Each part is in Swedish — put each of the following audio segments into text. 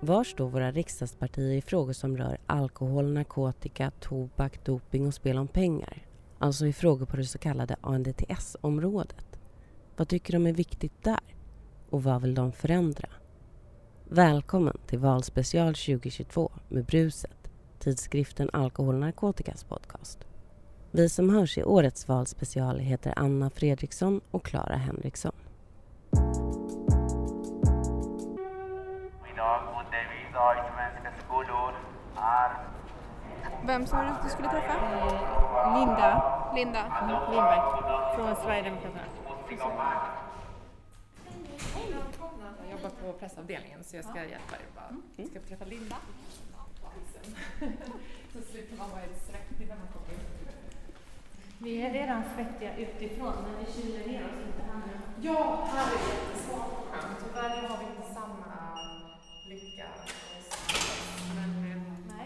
Var står våra riksdagspartier i frågor som rör alkohol, narkotika, tobak, doping och spel om pengar? Alltså i frågor på det så kallade ANDTS-området. Vad tycker de är viktigt där? Och vad vill de förändra? Välkommen till Valspecial 2022 med Bruset, tidskriften Alkohol och narkotikas podcast. Vi som hörs i årets valspecial heter Anna Fredriksson och Clara Henriksson. I svenska skolor är Vem sa du att du skulle träffa? Linda Linda. Lindberg från Sverigedemokraterna. Jag jobbar på pressavdelningen så jag ska hjälpa er bara. Jag ska träffa Linda. Så slipper man vara helt svettig när man kommer. Vi är redan svettiga utifrån men vi kyler ner oss lite här nu. Ja, här är det jättesvårt. Tyvärr har vi inte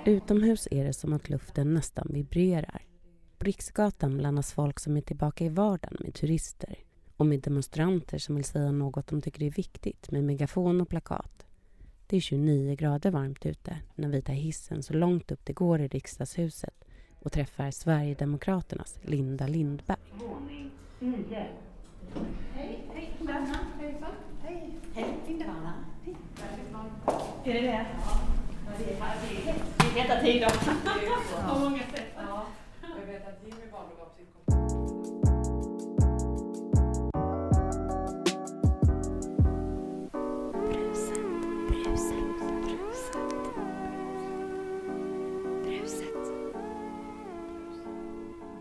Utomhus är det som att luften nästan vibrerar. På Riksgatan blandas folk som är tillbaka i vardagen med turister och med demonstranter som vill säga något de tycker är viktigt med megafon och plakat. Det är 29 grader varmt ute när vi tar hissen så långt upp det går i riksdagshuset och träffar Sverigedemokraternas Linda Lindberg. Är det det? Det är heta tider. På många sätt. jag vet att Jimmy valde att vara psykolog.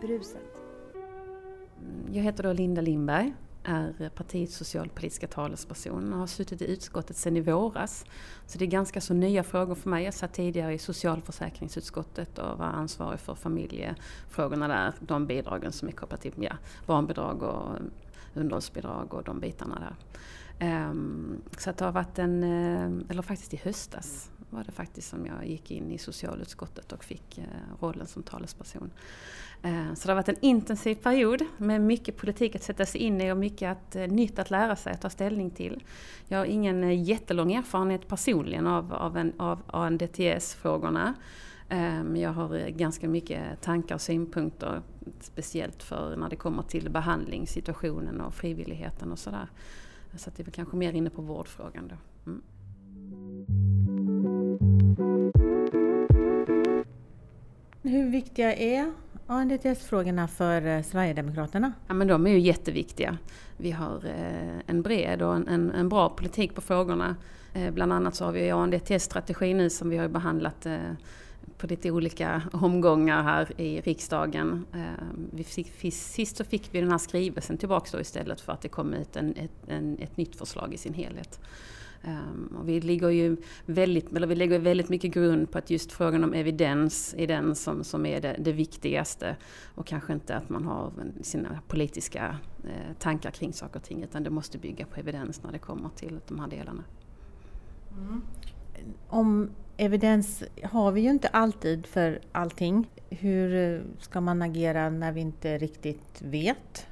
Bruset. Jag heter då Linda Lindberg, är partiets socialpolitiska talesperson och har suttit i utskottet sedan i våras. Så det är ganska så nya frågor för mig. Jag satt tidigare i socialförsäkringsutskottet och var ansvarig för familjefrågorna där, de bidragen som är kopplade till ja, barnbidrag och underhållsbidrag och de bitarna där. Um, så att det har varit en, eh, eller faktiskt i höstas var det faktiskt som jag gick in i socialutskottet och fick eh, rollen som talesperson. Eh, så det har varit en intensiv period med mycket politik att sätta sig in i och mycket att, eh, nytt att lära sig att ta ställning till. Jag har ingen jättelång erfarenhet personligen av, av, en, av ANDTS-frågorna. Men ehm, jag har ganska mycket tankar och synpunkter, speciellt för när det kommer till behandlingssituationen och frivilligheten och sådär. Så att det är väl kanske mer inne på vårdfrågan då. Mm. Hur viktiga är ANDTS-frågorna för eh, Sverigedemokraterna? Ja, men de är ju jätteviktiga. Vi har eh, en bred och en, en, en bra politik på frågorna. Eh, bland annat så har vi ANDTS-strategi nu som vi har behandlat på lite olika omgångar här i riksdagen. Eh, vi fick, sist så fick vi den här skrivelsen tillbaka då istället för att det kom ut en, ett, en, ett nytt förslag i sin helhet. Eh, och vi ligger ju väldigt, eller vi lägger väldigt mycket grund på att just frågan om evidens är den som, som är det, det viktigaste. Och kanske inte att man har sina politiska eh, tankar kring saker och ting utan det måste bygga på evidens när det kommer till de här delarna. Mm. Om evidens har vi ju inte alltid för allting. Hur eh, ska man agera när vi inte riktigt vet?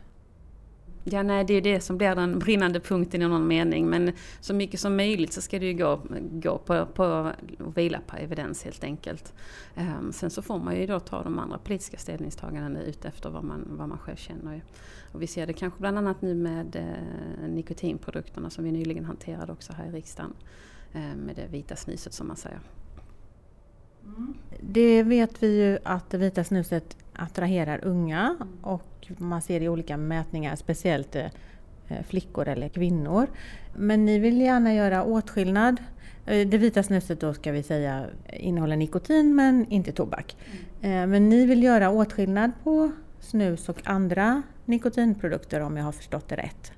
Ja, nej, det är det som blir den brinnande punkten i någon mening. Men så mycket som möjligt så ska det ju gå, gå på, på och vila på evidens helt enkelt. Ehm, sen så får man ju då ta de andra politiska ställningstagandena utefter vad man, vad man själv känner. Och vi ser det kanske bland annat nu med eh, nikotinprodukterna som vi nyligen hanterade också här i riksdagen. Eh, med det vita snuset som man säger. Det vet vi ju att det vita snuset attraherar unga och man ser i olika mätningar, speciellt eh, flickor eller kvinnor. Men ni vill gärna göra åtskillnad. Eh, Det vita snuset då ska vi säga innehåller nikotin men inte tobak. Eh, Men ni vill göra åtskillnad på snus och andra nikotinprodukter om jag har förstått det rätt.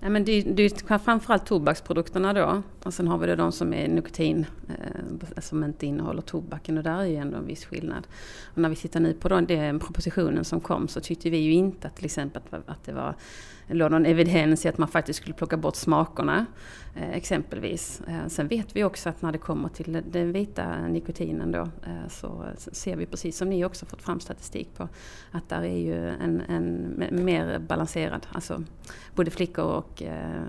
Nej, men det, det är framförallt tobaksprodukterna då. Och sen har vi då de som är nikotin, eh, som inte innehåller tobaken och där är ju ändå en viss skillnad. Och när vi tittar nu på den propositionen som kom så tyckte vi ju inte att till exempel att, att det var låg någon evidens i att man faktiskt skulle plocka bort smakerna. Eh, exempelvis. Eh, sen vet vi också att när det kommer till den vita nikotinen då eh, så ser vi precis som ni också fått fram statistik på att där är ju en, en mer balanserad, alltså både flickor och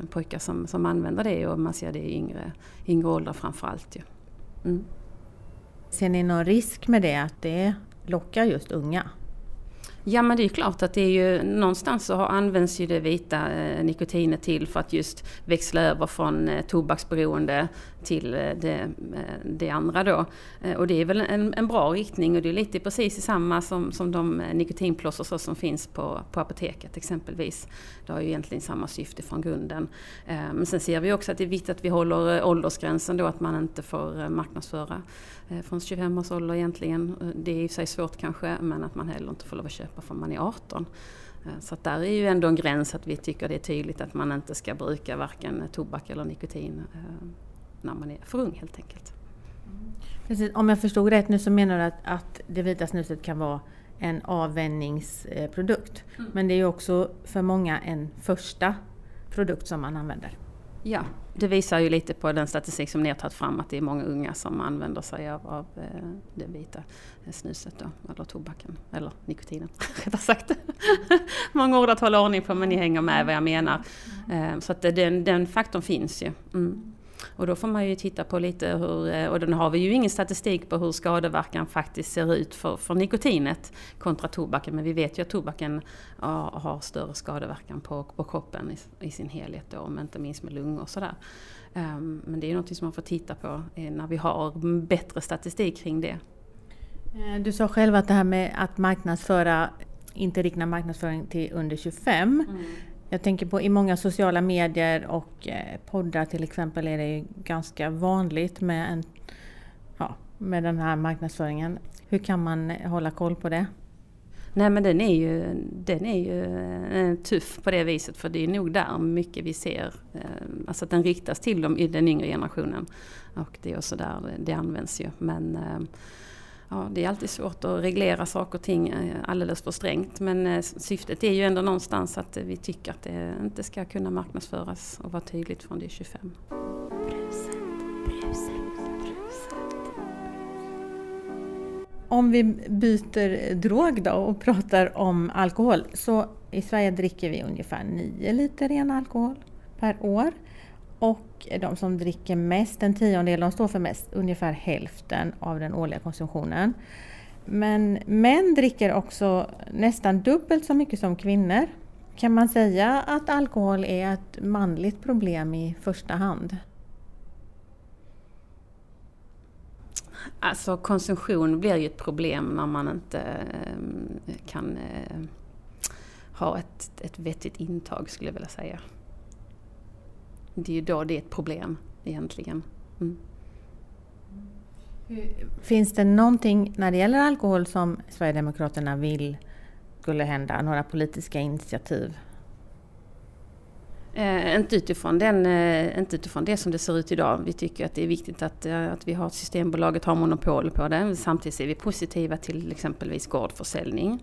pojkar som, som använder det och man ser det i yngre, yngre åldrar framförallt. Ju. Mm. Ser ni någon risk med det, att det lockar just unga? Ja men det är klart att det är ju någonstans så används ju det vita eh, nikotinet till för att just växla över från eh, tobaksberoende till eh, det, eh, det, andra då. Och det är väl en, en, bra riktning och det är lite precis samma som, som de nikotinplåster som finns på, på apoteket exempelvis. Det har ju egentligen samma syfte från grunden. Men sen ser vi också att det är viktigt att vi håller åldersgränsen då, att man inte får marknadsföra från 25 års ålder egentligen. Det är i sig svårt kanske, men att man heller inte får lov att köpa förrän man är 18. Så att där är ju ändå en gräns att vi tycker det är tydligt att man inte ska bruka varken tobak eller nikotin när man är för ung helt enkelt. Precis. Om jag förstod rätt nu så menar du att, att det vita snuset kan vara en avvänjningsprodukt. Mm. Men det är ju också för många en första produkt som man använder. Ja, det visar ju lite på den statistik som ni har tagit fram att det är många unga som använder sig av, av eh, det vita snuset då, eller tobaken, eller nikotinen rättare sagt. många ord att hålla ordning på men ni hänger med vad jag menar. Eh, så att den, den faktorn finns ju. Mm. Och då får man ju titta på lite hur, eh, och då har vi ju ingen statistik på hur skadeverkan faktiskt ser ut för, för nikotinet kontra tobaken. Men vi vet ju att tobaken ja, har större skadeverkan på, på kroppen i, i, sin helhet då, om inte minst med lungor och sådär. Um, men det är ju något som man får titta på eh, när vi har bättre statistik kring det. Eh, du sa själv att det här med att marknadsföra, inte rikta marknadsföring till under 25. Mm. Jag tänker på i många sociala medier och eh, poddar till exempel är det ganska vanligt med, en, ja, med den här marknadsföringen. Hur kan man hålla koll på det? Nej men den är ju, den är ju eh, tuff på det viset för det är nog där mycket vi ser, eh, alltså att den riktas till dem i den yngre generationen. Och det är också där det används ju. Men ja, det är alltid svårt att reglera saker och ting eh, alldeles för strängt. Men eh, syftet är ju ändå någonstans att eh, vi tycker att det inte ska kunna marknadsföras och vara tydligt från det 25. Om vi byter drog då och pratar om alkohol. Så i Sverige dricker vi ungefär 9 liter ren alkohol per år. Och de som dricker mest, en tiondel, de står för mest, ungefär hälften av den årliga konsumtionen. Men män dricker också nästan dubbelt så mycket som kvinnor. Kan man säga att alkohol är ett manligt problem i första hand? Alltså konsumtion blir ju ett problem när man inte eh, kan eh, ha ett, ett vettigt intag skulle jag vilja säga det är ju då det är ett problem egentligen. Mm. Finns det någonting när det gäller alkohol som Sverigedemokraterna vill skulle hända? Några politiska initiativ? Eh, inte, utifrån den, eh, inte utifrån det som det ser ut idag. Vi tycker att det är viktigt att, eh, att vi har Systembolaget har monopol på det. Samtidigt är vi positiva till exempelvis gårdförsäljning. Eh,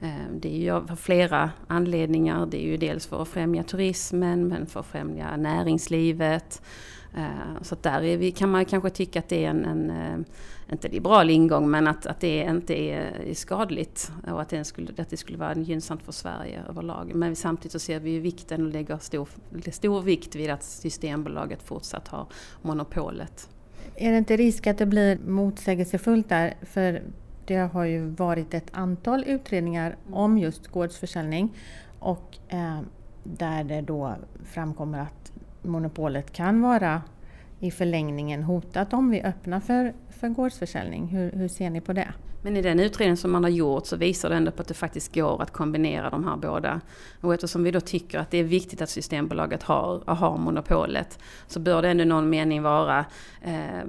Eh, det är ju av flera anledningar. Det är ju dels för att främja turismen men för att främja näringslivet. Eh, så där är vi, kan man kanske tycka att det är en, en eh, inte liberal ingång, men att, att det inte är skadligt och att det, skulle, att det skulle vara gynnsamt för Sverige överlag. Men samtidigt så ser vi ju vikten och lägger stor, stor vikt vid att Systembolaget fortsatt har monopolet. Är det inte risk att det blir motsägelsefullt där? För det har ju varit ett antal utredningar om just gårdsförsäljning och eh, där det då framkommer att monopolet kan vara i förlängningen hotat om vi öppnar för, för gårdsförsäljning. Hur, hur ser ni på det? Men i den utredning som man har gjort så visar det ändå på att det faktiskt går att kombinera de här båda. Och eftersom vi då tycker att det är viktigt att Systembolaget har, har monopolet så bör det ändå i någon mening vara eh,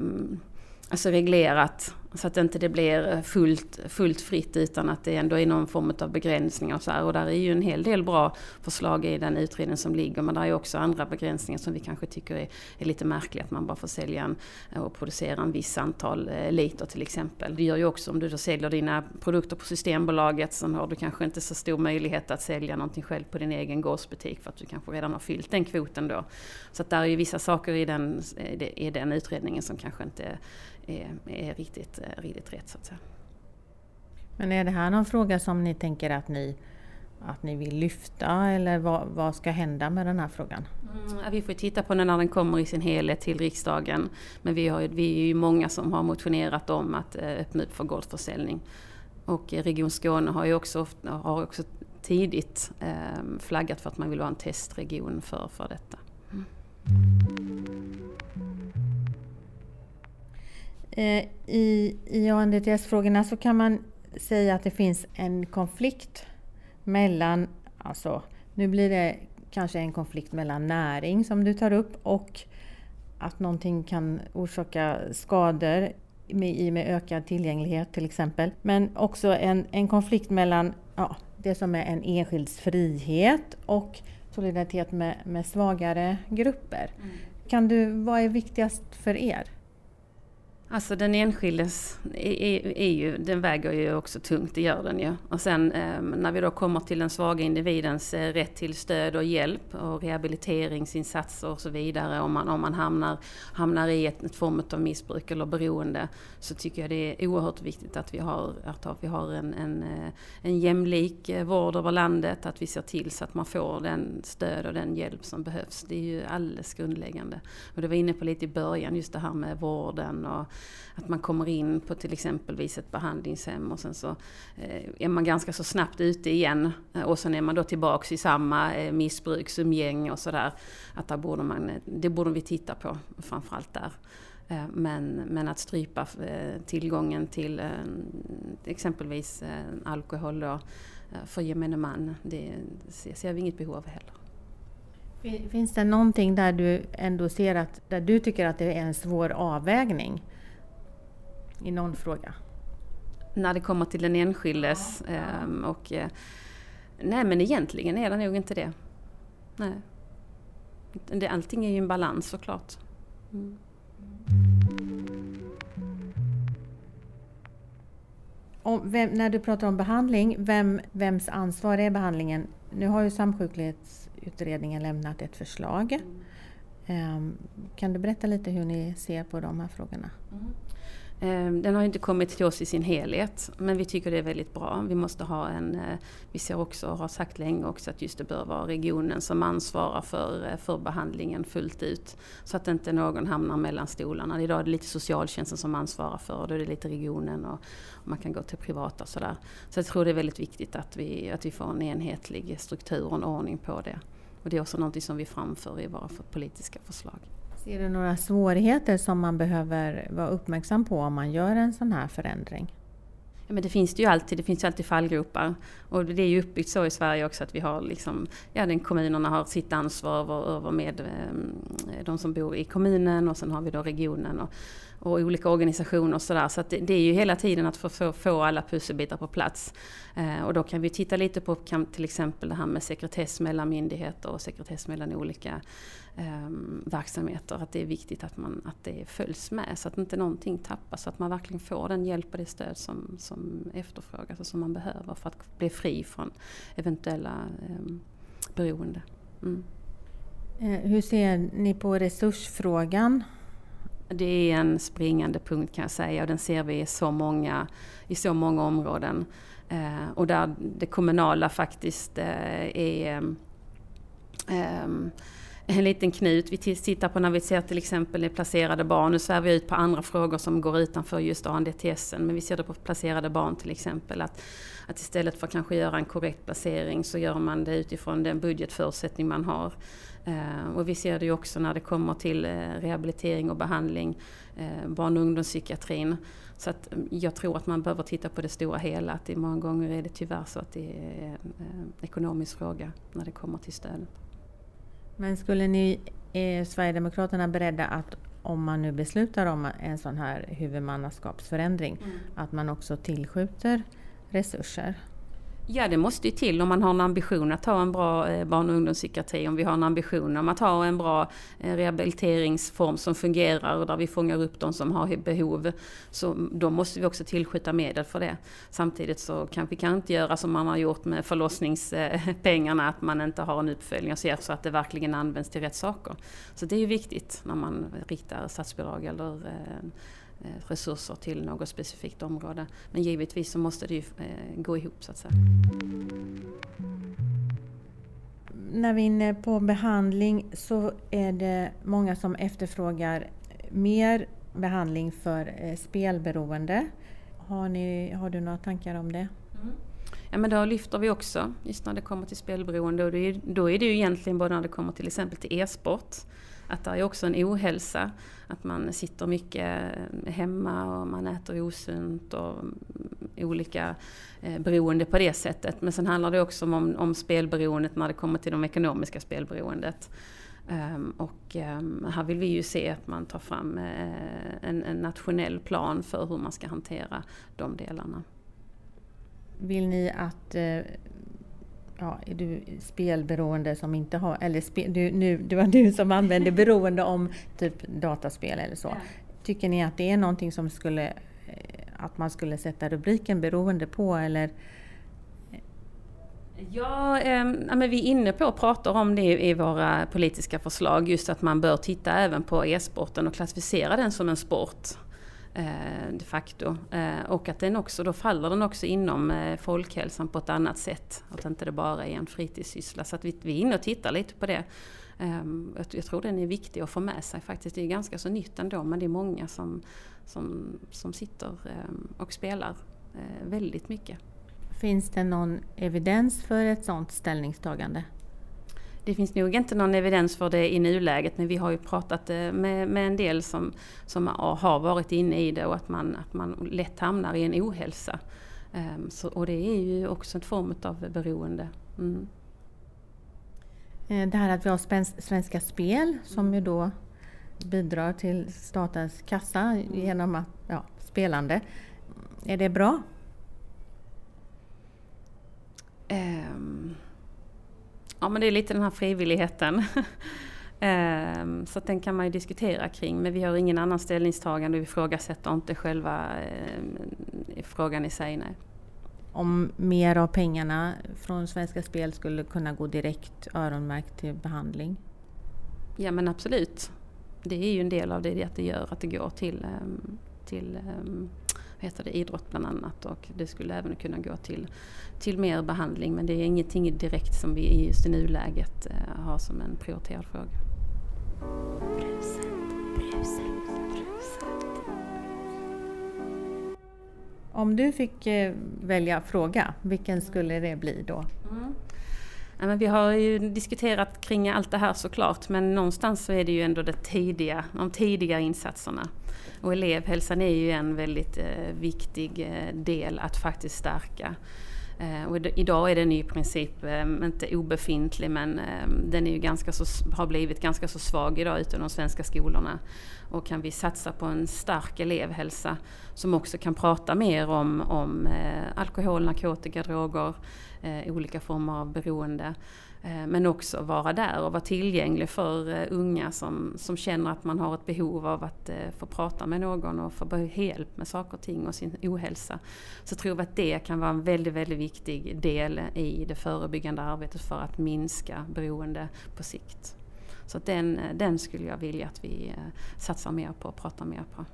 alltså reglerat så att inte det blir fullt, fullt fritt utan att det ändå är någon form av begränsningar och så här. Och där är ju en hel del bra förslag i den utredning som ligger men där är också andra begränsningar som vi kanske tycker är, är lite märkliga. Att man bara får sälja en, eh, och producera en viss antal eh, liter till exempel. Det gör ju också om du då säljer dina produkter på Systembolaget så har du kanske inte så stor möjlighet att sälja någonting själv på din egen gårdsbutik för att du kanske redan har fyllt den kvoten då. Så att där är ju vissa saker i den, eh, i den utredningen som kanske inte är, är riktigt, eh, riktigt rätt så att säga. Men är det här någon fråga som ni tänker att ni, att ni vill lyfta eller vad, vad ska hända med den här frågan? Mm, vi får titta på den när den kommer i sin helhet till riksdagen. Men vi, har, vi är ju många som har motionerat om att eh, öppna upp för gårdsförsäljning. Och Region Skåne har ju också, har också tidigt eh, flaggat för att man vill vara en testregion för, för detta. Mm. I, i ANDTS-frågorna så kan man säga att det finns en konflikt mellan, alltså nu blir det kanske en konflikt mellan näring som du tar upp och att någonting kan orsaka skador med, i med ökad tillgänglighet till exempel. Men också en, en konflikt mellan ja, det som är en enskilds frihet och solidaritet med, med svagare grupper. Mm. Kan du, vad är viktigast för er? Alltså den enskildes är, är, ju, den väger ju också tungt, det gör den ju. Och sen eh, när vi då kommer till den svaga individens eh, rätt till stöd och hjälp och rehabiliteringsinsatser och så vidare om man, om man hamnar, hamnar i ett, ett form av missbruk eller beroende så tycker jag det är oerhört viktigt att vi har, att vi har en, en, eh, en jämlik eh, vård över landet, att vi ser till så att man får den stöd och den hjälp som behövs. Det är ju alldeles grundläggande. Och det var inne på lite i början, just det här med vården och att man kommer in på till exempelvis ett behandlingshem och sen så eh, är man ganska så snabbt ute igen eh, och sen är man då tillbaks i samma eh, missbruksumgäng missbruksumgänge och sådär. Att där borde man, det borde vi titta på framförallt där. Men, men att strypa tillgången till exempelvis alkohol då, för gemene man, det ser vi inget behov av heller. Finns det någonting där du ändå ser att där du tycker att det är en svår avvägning? I någon fråga? När det kommer till den enskildes ja. Ehm, och eh, Nej men egentligen är det nog inte det. Nej. Det, allting är ju en balans såklart. Mm. Vem, när du pratar om behandling, vem, vems ansvar är behandlingen? Nu har ju Samsjuklighetsutredningen lämnat ett förslag. Mm. Um, kan du berätta lite hur ni ser på de här frågorna? Mm. Ehm, den har inte kommit till oss i sin helhet men vi tycker det är väldigt bra. Vi måste ha en, eh, vi ser också, och har sagt länge också att just det bör vara regionen som ansvarar för, eh, för behandlingen fullt ut. Så att inte någon hamnar mellan stolarna. Idag är det lite socialtjänsten som ansvarar för och då är det lite regionen och, och man kan gå till privata och sådär. Så jag tror det är väldigt viktigt att vi, att vi får en enhetlig struktur och en ordning på det. Och det är också något som vi framför i våra politiska förslag. Ser du några svårigheter som man behöver vara uppmärksam på om man gör en sån här förändring? Ja, men det finns det ju alltid, det finns ju alltid fallgropar. Och det är ju uppbyggt så i Sverige också att vi har liksom, ja den kommunerna har sitt ansvar över, över med eh, de som bor i kommunen och sen har vi då regionen och, och olika organisationer och sådär. Så, så det, det, är ju hela tiden att få, få, få alla pusselbitar på plats. Eh, och då kan vi titta lite på kan, till exempel det här med sekretess mellan myndigheter och sekretess mellan olika eh, verksamheter. Att det är viktigt att, man, att det följs med så att inte någonting tappas. Så att man verkligen får den hjälp och det stöd som, som efterfrågas och som man behöver för att bli fri från eventuella eh, beroende. Mm. Eh, hur ser ni på resursfrågan? Det är en springande punkt kan jag säga och den ser vi i så många, i så många områden. Eh, och där det kommunala faktiskt eh, är eh, en liten knut. Vi tittar på när vi ser till exempel placerade barn. Nu svär vi ut på andra frågor som går utanför just ANDTS. Men vi ser det på placerade barn till exempel. Att, att istället för att kanske göra en korrekt placering så gör man det utifrån den budgetförutsättning man har. Eh, och vi ser det ju också när det kommer till eh, rehabilitering och behandling, eh, barn och ungdomspsykiatrin. Så att mm, jag tror att man behöver titta på det stora hela. Att det många gånger är det tyvärr så att det är en ekonomisk fråga när det kommer till stödet. Men skulle ni, är Sverigedemokraterna beredda att om man nu beslutar om en sån här huvudmannaskapsförändring, att man också tillskjuter resurser. Ja, det måste ju till om man har en ambition att ha en bra eh, barn och ungdomspsykiatri, om vi har en ambition om att ha en bra eh, rehabiliteringsform som fungerar och där vi fångar upp de som har behov. Så då måste vi också tillskjuta medel för det. Samtidigt så kanske vi kan inte göra som man har gjort med förlossningspengarna, att man inte har en uppföljning och ser så att det verkligen används till rätt saker. Så det är ju viktigt när man riktar statsbidrag eller eh, resurser till något specifikt område. Men givetvis så måste det ju gå ihop så att säga. När vi är inne på behandling så är det många som efterfrågar mer behandling för spelberoende. Har, ni, har du några tankar om det? Mm. Ja men då lyfter vi också just när det kommer till spelberoende och då är det ju egentligen både när det kommer till exempel till e-sport att det är också en ohälsa. Att man sitter mycket eh, hemma och man äter osunt och mm, olika eh, beroende på det sättet. Men sen handlar det också om, om spelberoendet när det kommer till de ekonomiska spelberoendet. Um, och um, här vill vi ju se att man tar fram uh, en, en, nationell plan för hur man ska hantera de delarna. Vill ni att uh, ja, är du spelberoende som inte har, eller spe, du, nu, det var du som använde beroende om typ dataspel eller så. Ja. Tycker ni att det är någonting som skulle, eh, att man skulle sätta rubriken beroende på eller? Ja, eh, men vi är inne på att prata om det i våra politiska förslag, just att man bör titta även på e-sporten och klassificera den som en sport. Eh, de facto. Eh, och att den också, då faller den också inom eh, folkhälsan på ett annat sätt. Att inte det bara är en fritidssyssla. Så att vi, vi är inne och tittar lite på det. Ehm, jag tror den är viktig att få med sig faktiskt. Det är ganska så nytt ändå men det är många som, som, som sitter ehm, och spelar väldigt mycket. Finns det någon evidens för ett sådant ställningstagande? Det finns nog inte någon evidens för det i nuläget men vi har ju pratat eh, med, med en del som, som har varit inne i det och att man, att man lätt hamnar i en ohälsa. Um, så, och det är ju också en form av beroende. Mm. Eh, det här att vi har Svenska Spel som ju då bidrar till statens kassa genom att, ja, spelande. Är det bra? Um. Ja men det är lite den här frivilligheten. Ehm, så den kan man ju diskutera kring men vi har ingen annan ställningstagande och ifrågasätter inte själva eh, frågan i sig. Nej. Om mer av pengarna från Svenska Spel skulle kunna gå direkt öronmärkt till behandling? Ja men absolut. Det är ju en del av det att det gör att det går till, ehm, till ehm, heter det, idrott bland annat och det skulle även kunna gå till, till mer behandling men det är ingenting direkt som vi just i nuläget eh, har som en prioriterad fråga. Bruset, bruset, bruset. Om du fick eh, välja fråga, vilken skulle det bli då? Mm. Ja, men vi har ju diskuterat kring allt det här såklart men någonstans så är det ju ändå det tidiga, de tidiga insatserna. Och elevhälsan är ju en väldigt eh, viktig eh, del att faktiskt stärka. Eh, och idag är den i princip eh, inte obefintlig men eh, den är ju ganska så, har blivit ganska så svag idag ute i de svenska skolorna. Och kan vi satsa på en stark elevhälsa som också kan prata mer om, om eh, alkohol, narkotika, droger, eh, olika former av beroende Eh, men också vara där och vara tillgänglig för eh, unga som, som känner att man har ett behov av att eh, få prata med någon och få hjälp med saker och ting och sin ohälsa. Så tror vi att det kan vara en väldigt, väldigt viktig del i det förebyggande arbetet för att minska beroende på sikt. Så den, den skulle jag vilja att vi satsar mer på och pratar mer på.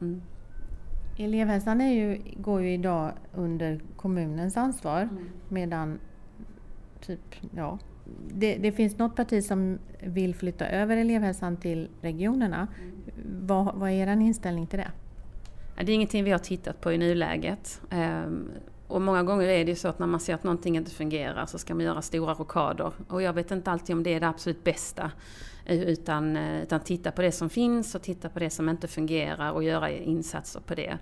Mm. Elevhälsan är ju, går ju idag under kommunens ansvar mm. medan typ, ja. Det, det, finns något parti som vill flytta över elevhälsan till regionerna. Mm. Vad, vad är er inställning till det? Det är ingenting vi har tittat på i nuläget. Och många gånger är det ju så att när man ser att någonting inte fungerar så ska man göra stora rockader. Och jag vet inte alltid om det är det absolut bästa. Eh, utan, eh, utan titta på det som finns och titta på det som inte fungerar och göra insatser på det.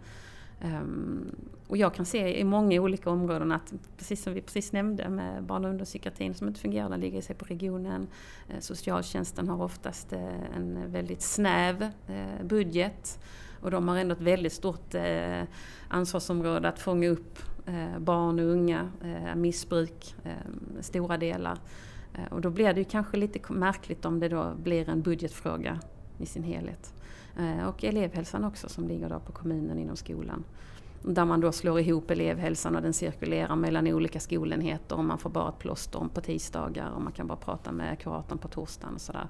Um, och jag kan se i många olika områden att, precis som vi precis nämnde med barn och ungdomspsykiatrin som inte fungerar, den ligger sig på regionen. Eh, socialtjänsten har oftast eh, en väldigt snäv eh, budget och de har ändå ett väldigt stort eh, ansvarsområde att fånga upp Eh, barn och unga, eh, missbruk, eh, stora delar. och då blir det ju kanske lite märkligt om det då blir en budgetfråga i sin helhet. och elevhälsan också som ligger då på kommunen inom skolan. Där man då slår ihop elevhälsan och den cirkulerar mellan olika skolenheter och man får bara ett plåster om på tisdagar och man kan bara prata med kuratorn på torsdagen och sådär.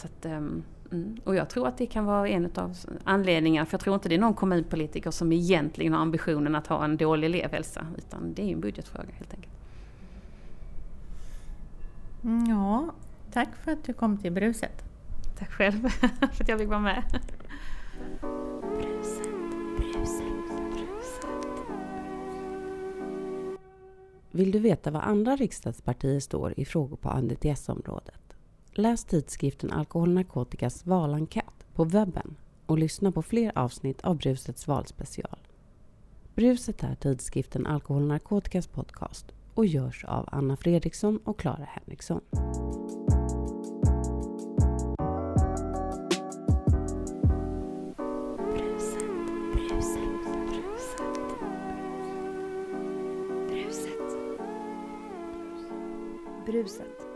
Så att, um, Mm. Och jag tror att det kan vara en av anledningarna, för jag tror inte det är någon kommunpolitiker som egentligen har ambitionen att ha en dålig elevhälsa, utan det är en budgetfråga helt enkelt. Mm, ja, tack för att du kom till Bruset. Tack själv för att jag fick vara med. Vill du veta vad andra riksdagspartier står i frågor på ANDTS-området? Läs tidskriften Alkohol narkotikas valenkät på webben och lyssna på fler avsnitt av Brusets valspecial. Bruset är tidskriften Alkohol narkotikas podcast och görs av Anna Fredriksson och Clara Henriksson. Bruset.